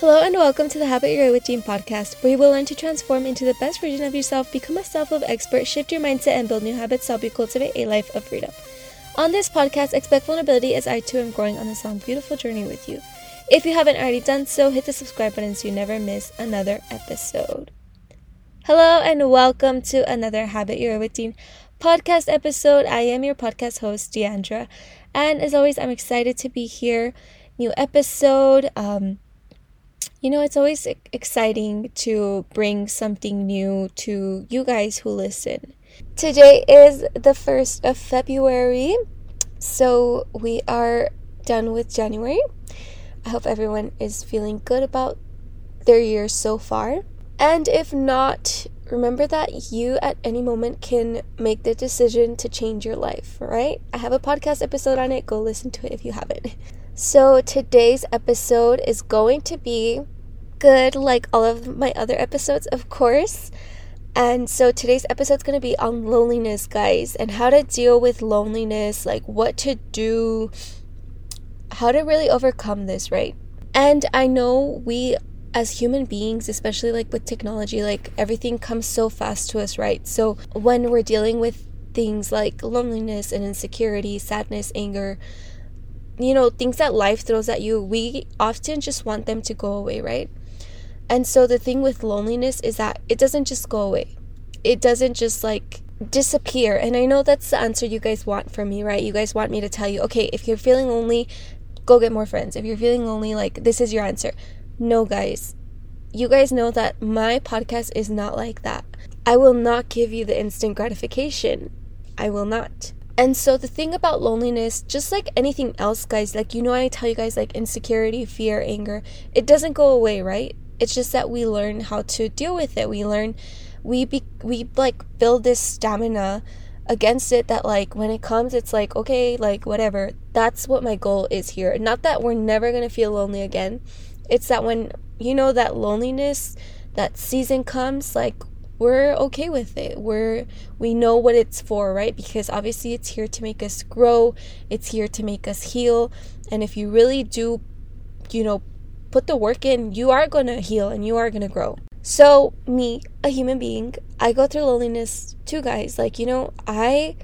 Hello and welcome to the Habit You're with Team podcast, where you will learn to transform into the best version of yourself, become a self love expert, shift your mindset, and build new habits to help you cultivate a life of freedom. On this podcast, expect vulnerability as I too am growing on this long, beautiful journey with you. If you haven't already done so, hit the subscribe button so you never miss another episode. Hello and welcome to another Habit You're with Team podcast episode. I am your podcast host, Deandra, and as always, I'm excited to be here. New episode. Um, you know, it's always exciting to bring something new to you guys who listen. Today is the 1st of February, so we are done with January. I hope everyone is feeling good about their year so far. And if not, remember that you at any moment can make the decision to change your life, right? I have a podcast episode on it. Go listen to it if you haven't. So today's episode is going to be good, like all of my other episodes, of course. And so today's episode is going to be on loneliness, guys, and how to deal with loneliness, like what to do, how to really overcome this, right? And I know we as human beings, especially like with technology, like everything comes so fast to us, right? So when we're dealing with things like loneliness and insecurity, sadness, anger, you know, things that life throws at you, we often just want them to go away, right? And so the thing with loneliness is that it doesn't just go away. It doesn't just like disappear. And I know that's the answer you guys want from me, right? You guys want me to tell you, okay, if you're feeling lonely, go get more friends. If you're feeling lonely, like this is your answer. No, guys. You guys know that my podcast is not like that. I will not give you the instant gratification. I will not. And so the thing about loneliness, just like anything else, guys, like you know, I tell you guys like insecurity, fear, anger, it doesn't go away, right? It's just that we learn how to deal with it. We learn, we be, we like build this stamina against it that like when it comes, it's like okay, like whatever. That's what my goal is here. Not that we're never gonna feel lonely again. It's that when you know that loneliness, that season comes, like we're okay with it. We're we know what it's for, right? Because obviously it's here to make us grow. It's here to make us heal. And if you really do, you know, put the work in, you are going to heal and you are going to grow. So, me, a human being, I go through loneliness too, guys. Like, you know, I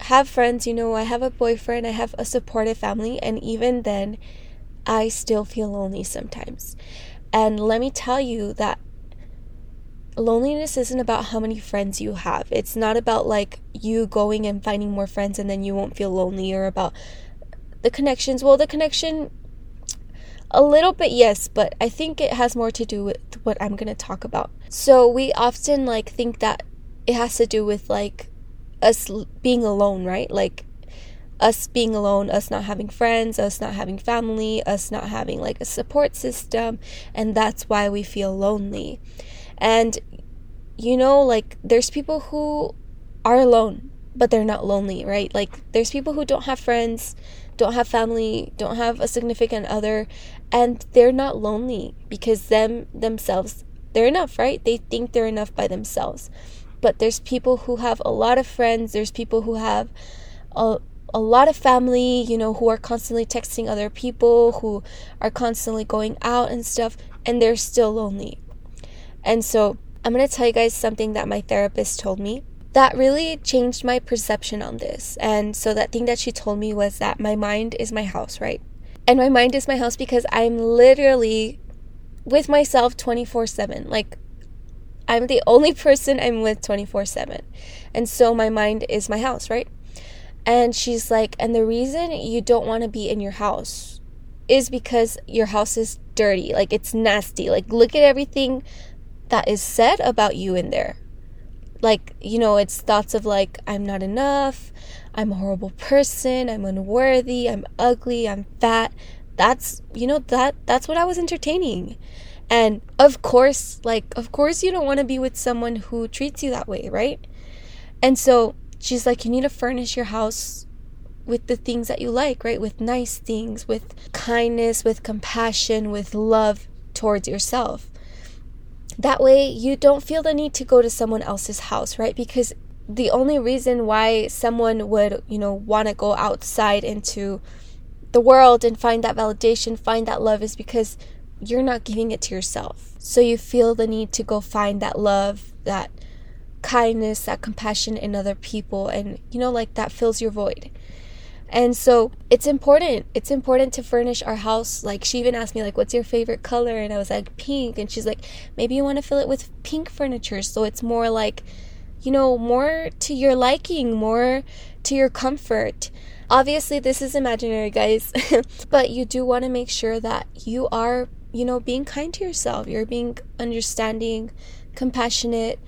have friends, you know, I have a boyfriend, I have a supportive family, and even then, I still feel lonely sometimes. And let me tell you that loneliness isn't about how many friends you have. It's not about like you going and finding more friends and then you won't feel lonely or about the connections. Well, the connection a little bit, yes, but I think it has more to do with what I'm going to talk about. So, we often like think that it has to do with like us being alone, right? Like us being alone, us not having friends, us not having family, us not having like a support system, and that's why we feel lonely. And you know, like there's people who are alone, but they're not lonely, right? Like there's people who don't have friends, don't have family, don't have a significant other, and they're not lonely because them themselves they're enough, right? They think they're enough by themselves. But there's people who have a lot of friends, there's people who have a a lot of family, you know, who are constantly texting other people, who are constantly going out and stuff, and they're still lonely. And so, I'm going to tell you guys something that my therapist told me that really changed my perception on this. And so that thing that she told me was that my mind is my house, right? And my mind is my house because I'm literally with myself 24 7. Like, I'm the only person I'm with 24 7. And so my mind is my house, right? And she's like, and the reason you don't want to be in your house is because your house is dirty. Like, it's nasty. Like, look at everything that is said about you in there. Like you know it's thoughts of like i'm not enough i'm a horrible person i'm unworthy i'm ugly i'm fat. That's you know that that's what i was entertaining. And of course like of course you don't want to be with someone who treats you that way right? And so she's like you need to furnish your house with the things that you like right? With nice things with kindness with compassion with love towards yourself that way, you don't feel the need to go to someone else's house, right? Because the only reason why someone would, you know, want to go outside into the world and find that validation, find that love is because you're not giving it to yourself. So you feel the need to go find that love, that kindness, that compassion in other people, and you know, like that fills your void. And so it's important. It's important to furnish our house. Like she even asked me, like, what's your favorite color? And I was like, pink. And she's like, maybe you want to fill it with pink furniture. So it's more like, you know, more to your liking, more to your comfort. Obviously, this is imaginary, guys, but you do want to make sure that you are, you know, being kind to yourself. You're being understanding, compassionate,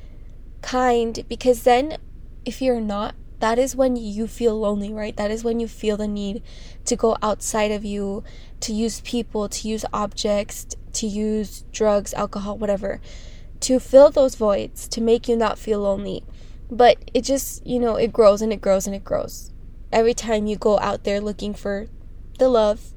kind, because then if you're not, that is when you feel lonely, right? That is when you feel the need to go outside of you, to use people, to use objects, to use drugs, alcohol, whatever, to fill those voids, to make you not feel lonely. But it just, you know, it grows and it grows and it grows. Every time you go out there looking for the love,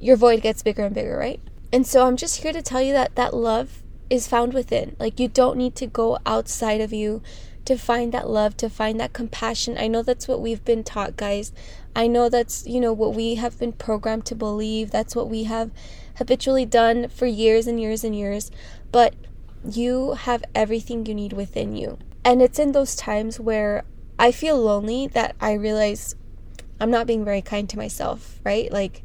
your void gets bigger and bigger, right? And so I'm just here to tell you that that love is found within. Like you don't need to go outside of you to find that love, to find that compassion. I know that's what we've been taught, guys. I know that's, you know, what we have been programmed to believe. That's what we have habitually done for years and years and years. But you have everything you need within you. And it's in those times where I feel lonely that I realize I'm not being very kind to myself, right? Like,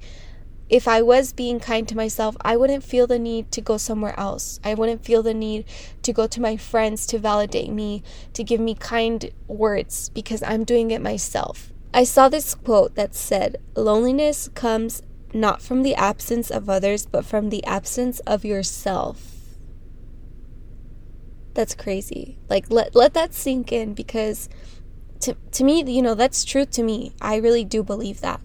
if I was being kind to myself, I wouldn't feel the need to go somewhere else. I wouldn't feel the need to go to my friends to validate me, to give me kind words, because I'm doing it myself. I saw this quote that said, Loneliness comes not from the absence of others, but from the absence of yourself. That's crazy. Like, let, let that sink in because to, to me, you know, that's true to me. I really do believe that.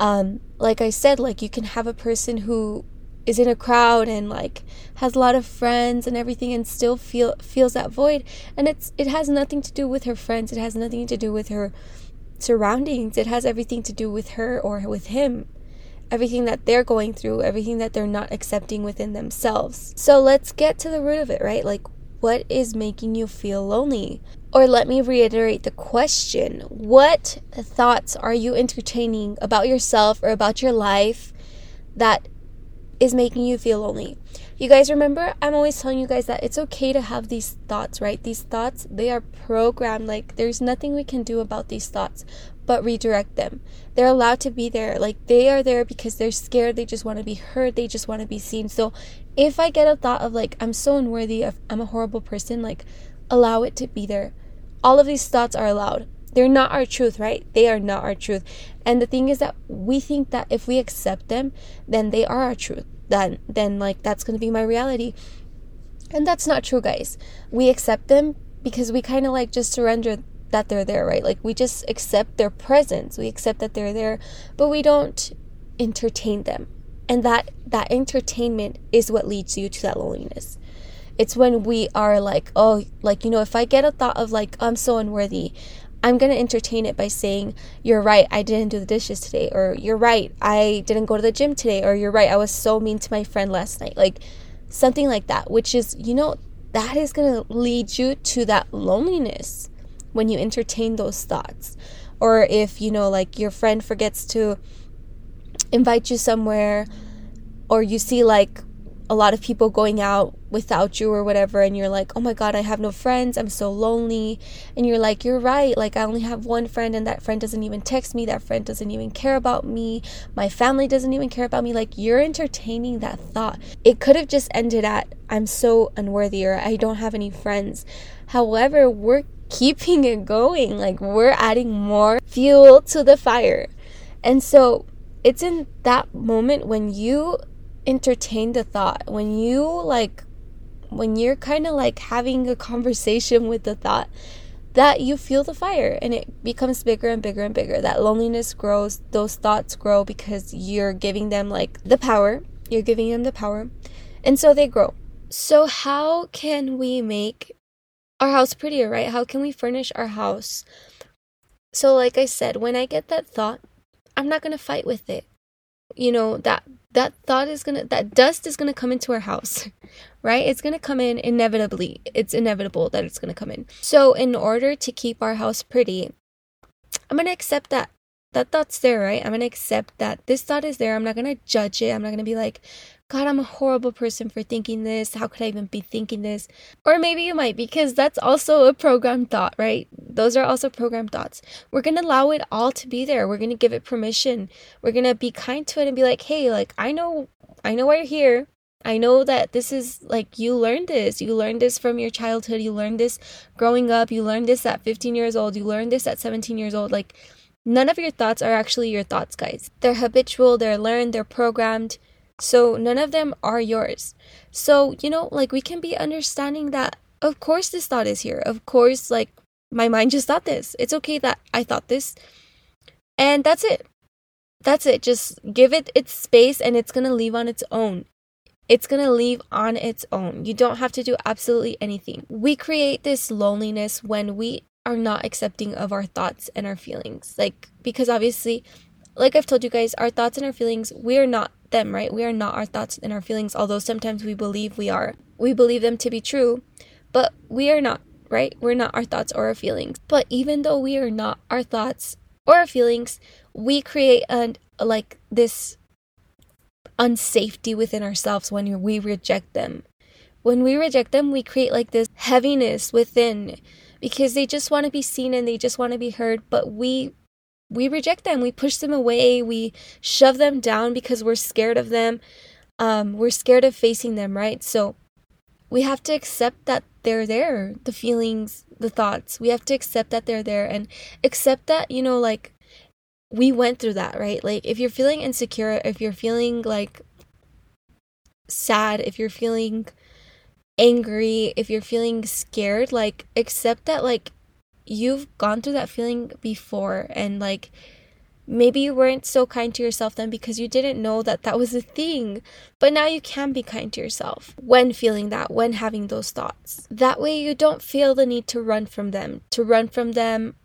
Um, like I said, like you can have a person who is in a crowd and like has a lot of friends and everything and still feel feels that void. And it's it has nothing to do with her friends. It has nothing to do with her surroundings. It has everything to do with her or with him. Everything that they're going through everything that they're not accepting within themselves. So let's get to the root of it right? Like what is making you feel lonely or let me reiterate the question What thoughts are you entertaining about yourself or about your life that is making you feel lonely? You guys remember, I'm always telling you guys that it's okay to have these thoughts, right? These thoughts, they are programmed. Like, there's nothing we can do about these thoughts but redirect them. They're allowed to be there. Like, they are there because they're scared. They just want to be heard. They just want to be seen. So, if I get a thought of, like, I'm so unworthy, of, I'm a horrible person, like, allow it to be there all of these thoughts are allowed. They're not our truth, right? They are not our truth. And the thing is that we think that if we accept them, then they are our truth. Then then like that's going to be my reality. And that's not true, guys. We accept them because we kind of like just surrender that they're there, right? Like we just accept their presence. We accept that they're there, but we don't entertain them. And that that entertainment is what leads you to that loneliness. It's when we are like, oh, like, you know, if I get a thought of like, I'm so unworthy, I'm going to entertain it by saying, You're right, I didn't do the dishes today. Or You're right, I didn't go to the gym today. Or You're right, I was so mean to my friend last night. Like something like that, which is, you know, that is going to lead you to that loneliness when you entertain those thoughts. Or if, you know, like your friend forgets to invite you somewhere, or you see like a lot of people going out without you or whatever and you're like oh my god i have no friends i'm so lonely and you're like you're right like i only have one friend and that friend doesn't even text me that friend doesn't even care about me my family doesn't even care about me like you're entertaining that thought. It could have just ended at i'm so unworthy or i don't have any friends. However we're keeping it going like we're adding more fuel to the fire. And so it's in that moment when you entertain the thought. When you like when you're kind of like having a conversation with the thought that you feel the fire and it becomes bigger and bigger and bigger. That loneliness grows those thoughts grow because you're giving them like the power. You're giving them the power. And so they grow. So how can we make our house prettier right? How can we furnish our house? So like i said when i get that thought i'm not going to fight with it you know that that thought is gonna that dust is gonna come into our house right? It's gonna come in inevitably. It's inevitable that it's gonna come in. So in order to keep our house pretty i'm gonna accept that that thought's there, right? I'm gonna accept that this thought is there. I'm not gonna judge it. I'm not gonna be like, God, I'm a horrible person for thinking this. How could I even be thinking this? Or maybe you might, because that's also a programmed thought, right? Those are also programmed thoughts. We're gonna allow it all to be there. We're gonna give it permission. We're gonna be kind to it and be like, hey, like, I know, I know why you're here. I know that this is like you learned this. You learned this from your childhood. You learned this growing up. You learned this at 15 years old. You learned this at 17 years old. Like, none of your thoughts are actually your thoughts, guys. They're habitual, they're learned, they're programmed. So none of them are yours. So, you know, like we can be understanding that, of course, this thought is here. Of course, like my mind just thought this. It's okay that I thought this. And that's it. That's it. Just give it its space and it's going to leave on its own. It's going to leave on its own. You don't have to do absolutely anything. We create this loneliness when we are not accepting of our thoughts and our feelings. Like, because obviously, like I've told you guys, our thoughts and our feelings, we are not them, right? We are not our thoughts and our feelings, although sometimes we believe we are. We believe them to be true, but we are not, right? We're not our thoughts or our feelings. But even though we are not our thoughts or our feelings, we create an like this unsafety within ourselves when we reject them. When we reject them, we create like this heaviness within because they just want to be seen and they just want to be heard, but we we reject them. We push them away. We shove them down because we're scared of them. Um, we're scared of facing them, right? So we have to accept that they're there, the feelings, the thoughts. We have to accept that they're there and accept that, you know, like we went through that, right? Like if you're feeling insecure, if you're feeling like sad, if you're feeling angry, if you're feeling scared, like accept that like you've gone through that feeling before and like maybe you weren't so kind to yourself then because you didn't know that that was a thing. But now you can be kind to yourself when feeling that, when having those thoughts. That way you don't feel the need to run from them, to run from them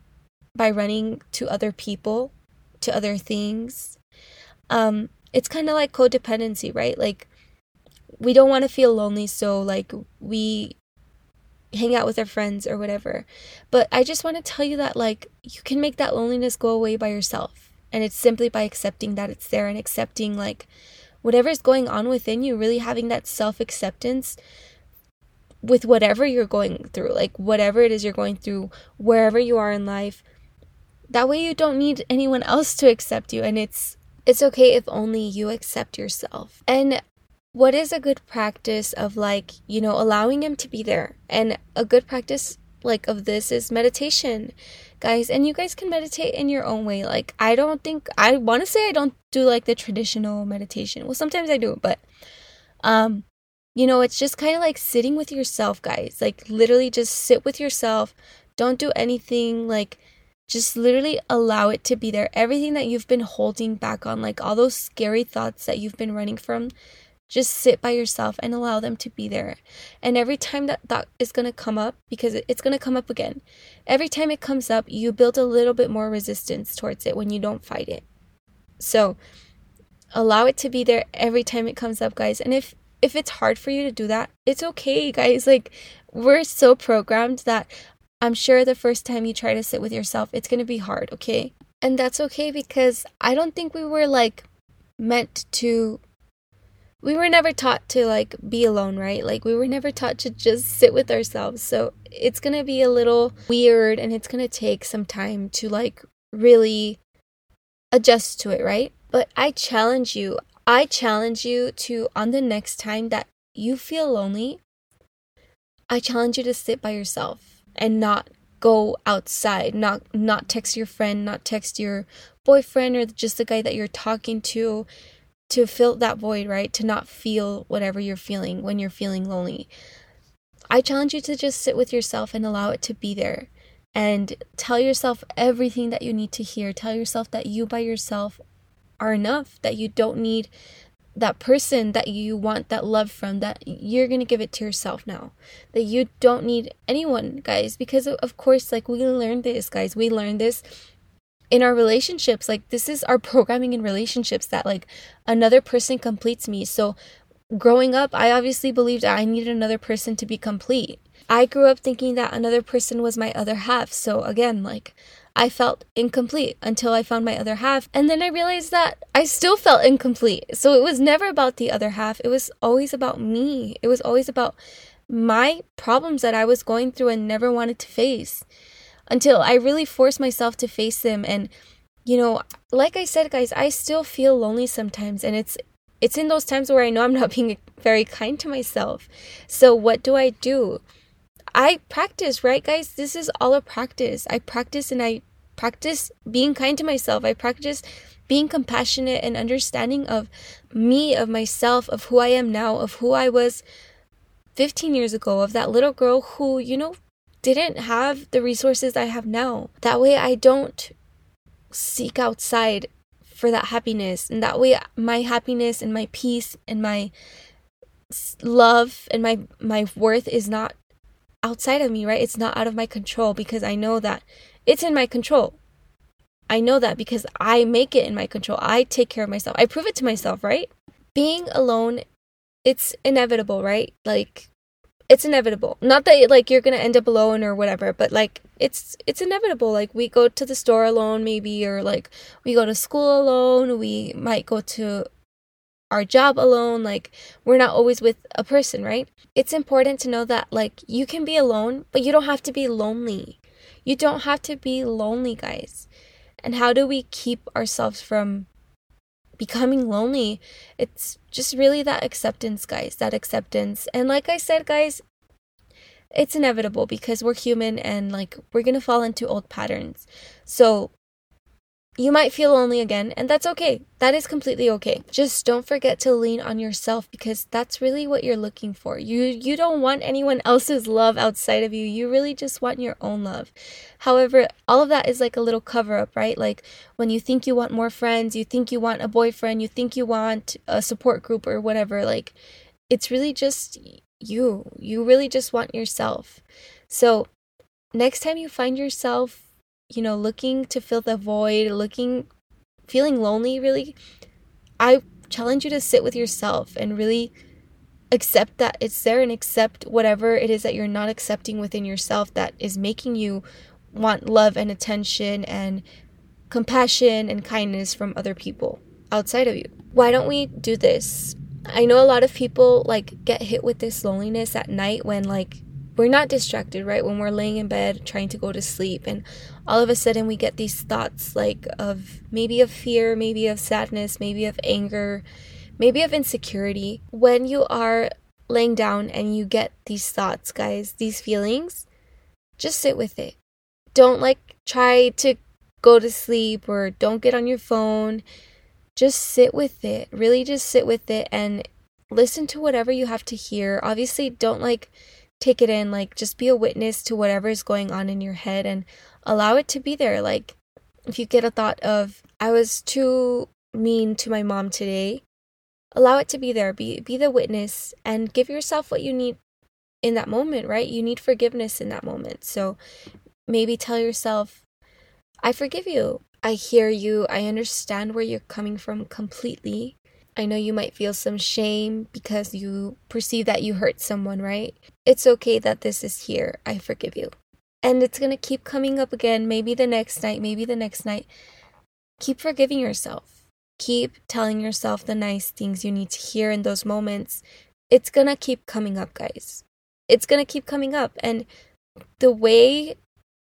by running to other people, to other things. Um it's kind of like codependency, right? Like we don't want to feel lonely, so like we hang out with our friends or whatever. But I just want to tell you that like you can make that loneliness go away by yourself. And it's simply by accepting that it's there and accepting like whatever's going on within you, really having that self acceptance with whatever you're going through, like whatever it is you're going through, wherever you are in life. That way you don't need anyone else to accept you and it's it's okay if only you accept yourself. And what is a good practice of like, you know, allowing him to be there? And a good practice like of this is meditation. Guys, and you guys can meditate in your own way. Like I don't think I want to say I don't do like the traditional meditation. Well, sometimes I do, but um you know, it's just kind of like sitting with yourself, guys. Like literally just sit with yourself. Don't do anything like just literally allow it to be there. Everything that you've been holding back on, like all those scary thoughts that you've been running from, just sit by yourself and allow them to be there. And every time that thought is going to come up, because it's going to come up again, every time it comes up, you build a little bit more resistance towards it when you don't fight it. So allow it to be there every time it comes up, guys. And if if it's hard for you to do that, it's okay, guys. Like we're so programmed that I'm sure the first time you try to sit with yourself, it's going to be hard, okay? And that's okay because I don't think we were like meant to we were never taught to like be alone, right? Like we were never taught to just sit with ourselves. So it's going to be a little weird and it's going to take some time to like really adjust to it, right? But I challenge you. I challenge you to on the next time that you feel lonely, I challenge you to sit by yourself and not go outside, not not text your friend, not text your boyfriend or just the guy that you're talking to to fill that void, right? To not feel whatever you're feeling when you're feeling lonely. I challenge you to just sit with yourself and allow it to be there and tell yourself everything that you need to hear. Tell yourself that you by yourself are enough, that you don't need that person that you want that love from, that you're going to give it to yourself now. That you don't need anyone, guys, because of course, like we learned this, guys. We learned this in our relationships like this is our programming in relationships that like another person completes me so growing up i obviously believed i needed another person to be complete I grew up thinking that another person was my other half. So again, like I felt incomplete until I found my other half. And then I realized that I still felt incomplete. So it was never about the other half. It was always about me. It was always about my problems that I was going through and never wanted to face until I really forced myself to face them. And, you know, like I said, guys, I still feel lonely sometimes. And it's, it's in those times where I know I'm not being very kind to myself. So what do I do? I practice, right, guys? This is all a practice. I practice and I practice being kind to myself. I practice being compassionate and understanding of me, of myself, of who I am now, of who I was 15 years ago, of that little girl who, you know, didn't have the resources I have now. That way I don't seek outside for that happiness. And that way my happiness and my peace and my love and my my worth is not outside of me, right? It's not out of my control because I know that it's in my control. I know that because I make it in my control. I take care of myself. I prove it to myself, right? Being alone, it's inevitable, right? Like it's inevitable. Not that like you're to end up alone or whatever, but like it's it's inevitable. Like we go to the store alone maybe or like we go to school alone, we might go to our job alone like we're not always with a person right it's important to know that like you can be alone but you don't have to be lonely you don't have to be lonely guys and how do we keep ourselves from becoming lonely it's just really that acceptance guys that acceptance. And like i said guys it's inevitable because we're human and like we're gonna fall into old patterns. So you might feel lonely again, and that's okay. That is completely okay. Just don't forget to lean on yourself because that's really what you're looking for. You you don't want anyone else's love outside of you. You really just want your own love. However, all of that is like a little cover up, right? Like when you think you want more friends, you think you want a boyfriend, you think you want a support group or whatever, like it's really just you. You really just want yourself. So, next time you find yourself you know, looking to fill the void, looking, feeling lonely, really, I challenge you to sit with yourself and really accept that it's there and accept whatever it is that you're not accepting within yourself that is making you want love and attention and compassion and kindness from other people outside of you. Why don't we do this? I know a lot of people like get hit with this loneliness at night when like we're not distracted, right? When we're laying in bed trying to go to sleep, and all of a sudden we get these thoughts like of maybe of fear, maybe of sadness, maybe of anger, maybe of insecurity. When you are laying down and you get these thoughts, guys, these feelings, just sit with it. Don't like try to go to sleep or don't get on your phone. Just sit with it. Really just sit with it and listen to whatever you have to hear. Obviously, don't like take it in like just be a witness to whatever is going on in your head and allow it to be there. Like if you get a thought of i was too mean to my mom today allow it to be there. Be be the witness and give yourself what you need in that moment right? You need forgiveness in that moment. So maybe tell yourself i forgive you. I hear you. I understand where you're coming from completely I know you might feel some shame because you perceive that you hurt someone, right? It's okay that this is here. I forgive you. And it's going to keep coming up again, maybe the next night, maybe the next night. Keep forgiving yourself. Keep telling yourself the nice things you need to hear in those moments. It's going to keep coming up, guys. It's going to keep coming up. And the way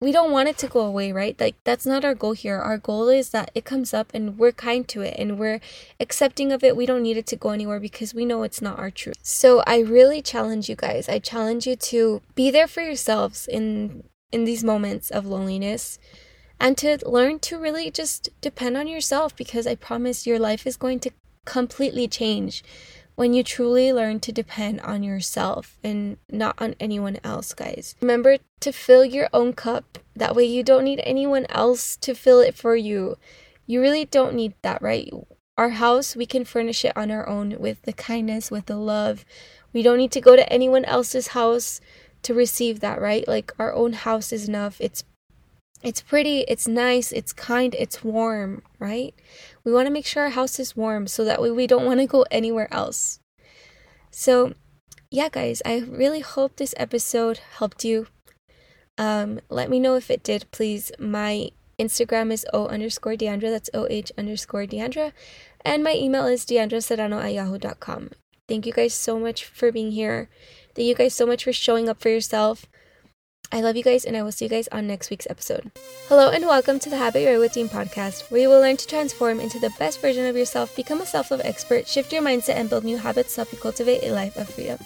we don't want it to go away, right? Like that's not our goal here. Our goal is that it comes up and we're kind to it and we're accepting of it. We don't need it to go anywhere because we know it's not our truth. So I really challenge you guys. I challenge you to be there for yourselves in in these moments of loneliness and to learn to really just depend on yourself because I promise your life is going to completely change when you truly learn to depend on yourself and not on anyone else, guys. Remember to fill your own cup. That way, you don't need anyone else to fill it for you. You really don't need that, right? Our house, we can furnish it on our own with the kindness, with the love. We don't need to go to anyone else's house to receive that, right? Like our own house is enough. It's it's pretty, it's nice, it's kind, it's warm, right? We want to make sure our house is warm so that way we don't want to go anywhere else. So, yeah, guys, I really hope this episode helped you. Um, let me know if it did, please. My Instagram is O underscore Deandra. That's O H underscore Deandra. And my email is deandraserrano at yahoo.com. Thank you guys so much for being here. Thank you guys so much for showing up for yourself. I love you guys, and I will see you guys on next week's episode. Hello, and welcome to the Habit Your Way Team podcast, where you will learn to transform into the best version of yourself, become a self love expert, shift your mindset, and build new habits to help you cultivate a life of freedom.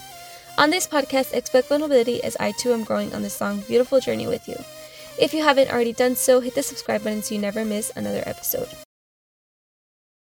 On this podcast, expect vulnerability as I too am growing on this long, beautiful journey with you. If you haven't already done so, hit the subscribe button so you never miss another episode.